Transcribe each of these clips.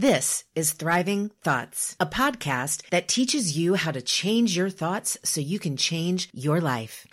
This is Thriving Thoughts, a podcast that teaches you how to change your thoughts so you can change your life.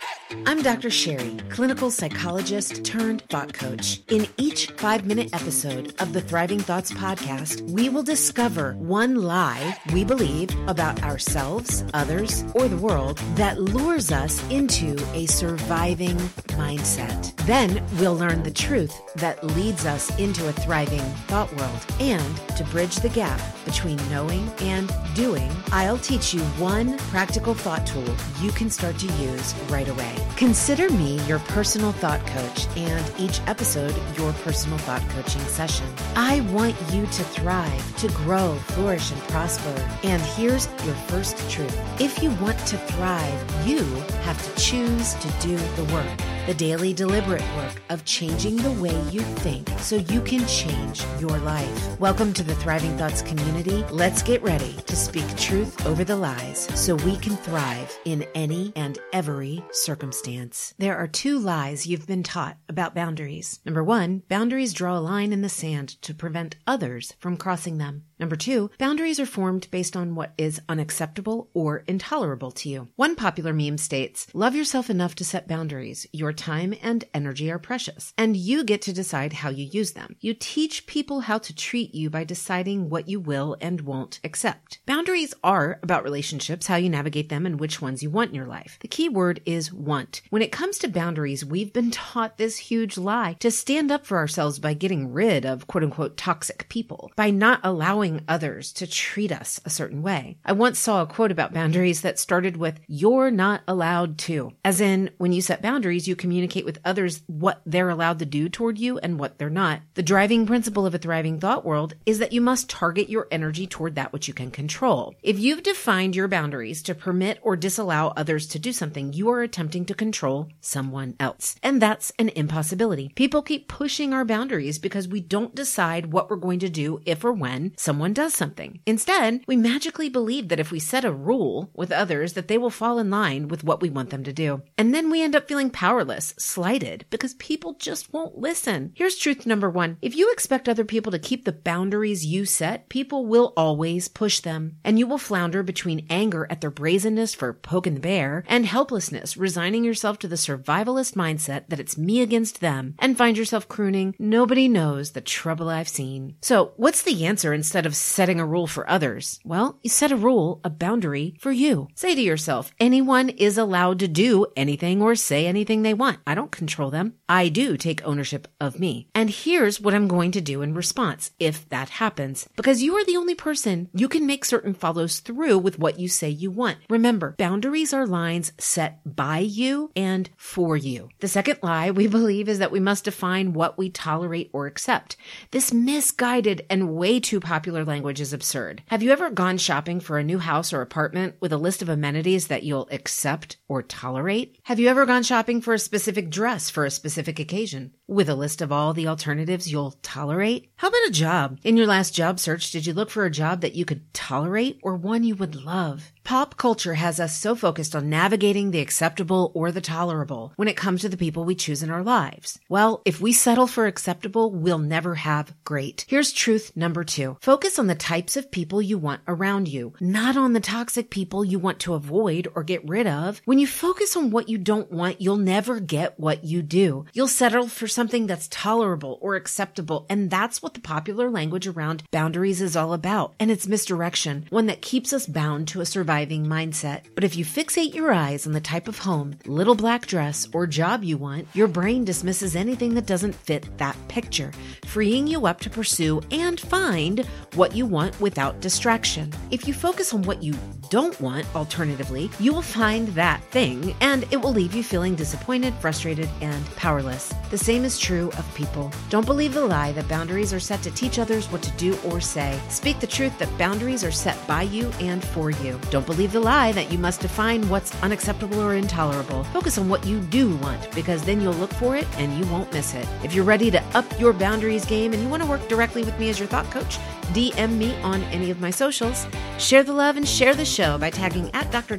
I'm Dr. Sherry, clinical psychologist turned thought coach. In each five minute episode of the Thriving Thoughts podcast, we will discover one lie we believe about ourselves, others, or the world that lures us into a surviving mindset. Then we'll learn the truth that leads us into a thriving thought world. And to bridge the gap between knowing and doing, I'll teach you one practical thought tool you can start to use right away. Consider me your personal thought coach and each episode your personal thought coaching session. I want you to thrive, to grow, flourish, and prosper. And here's your first truth. If you want to thrive, you have to choose to do the work the daily deliberate work of changing the way you think so you can change your life. Welcome to the Thriving Thoughts community. Let's get ready to speak truth over the lies so we can thrive in any and every circumstance. There are two lies you've been taught about boundaries. Number one, boundaries draw a line in the sand to prevent others from crossing them. Number two, boundaries are formed based on what is unacceptable or intolerable to you. One popular meme states, love yourself enough to set boundaries. Your time and energy are precious, and you get to decide how you use them. You teach people how to treat you by deciding what you will and won't accept. Boundaries are about relationships, how you navigate them, and which ones you want in your life. The key word is want. When it comes to boundaries, we've been taught this huge lie to stand up for ourselves by getting rid of quote unquote toxic people, by not allowing others to treat us a certain way. I once saw a quote about boundaries that started with, You're not allowed to. As in, when you set boundaries, you communicate with others what they're allowed to do toward you and what they're not. The driving principle of a thriving thought world is that you must target your energy toward that which you can control. If you've defined your boundaries to permit or disallow others to do something, you are attempting to control someone else. And that's an impossibility. People keep pushing our boundaries because we don't decide what we're going to do if or when someone does something. Instead, we magically believe that if we set a rule with others that they will fall in line with what we want them to do. And then we end up feeling powerless, slighted, because people just won't listen. Here's truth number one. If you expect other people to keep the boundaries you set, people will always push them. And you will flounder between anger at their brazenness for poking the bear and helplessness, resigning yourself to the survivalist mindset that it's me against them and find yourself crooning, nobody knows the trouble I've seen. So what's the answer instead of setting a rule for others? Well, you set a rule, a boundary for you. Say to yourself, anyone is allowed to do anything or say anything they want. I don't control them. I do take ownership of me. And here's what I'm going to do in response if that happens. Because you are the only person you can make certain follows through with what you say you want. Remember, boundaries are lines set by you and for you. The second lie we believe is that we must define what we tolerate or accept. This misguided and way too popular popular language is absurd. Have you ever gone shopping for a new house or apartment with a list of amenities that you'll accept or tolerate? Have you ever gone shopping for a specific dress for a specific occasion with a list of all the alternatives you'll tolerate? How about a job? In your last job search, did you look for a job that you could tolerate or one you would love? Pop culture has us so focused on navigating the acceptable or the tolerable when it comes to the people we choose in our lives. Well, if we settle for acceptable, we'll never have great. Here's truth number two. Focus on the types of people you want around you, not on the toxic people you want to avoid or get rid of. When you focus on what you don't want, you'll never get what you do. You'll settle for something that's tolerable or acceptable. And that's what the popular language around boundaries is all about. And it's misdirection, one that keeps us bound to a survival mindset. But if you fixate your eyes on the type of home, little black dress, or job you want, your brain dismisses anything that doesn't fit that picture, freeing you up to pursue and find what you want without distraction. If you focus on what you don't want, alternatively, you will find that thing and it will leave you feeling disappointed, frustrated, and powerless. The same is true of people. Don't believe the lie that boundaries are set to teach others what to do or say. Speak the truth that boundaries are set by you and for you. Don't believe the lie that you must define what's unacceptable or intolerable. Focus on what you do want because then you'll look for it and you won't miss it. If you're ready to up your boundaries game and you want to work directly with me as your thought coach, DM me on any of my socials. Share the love and share the show by tagging at Dr.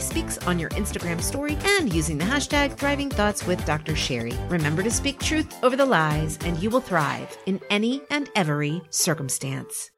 Speaks on your Instagram story and using the hashtag Thriving Thoughts with Dr. Sherry. Remember to speak truth over the lies and you will thrive in any and every circumstance.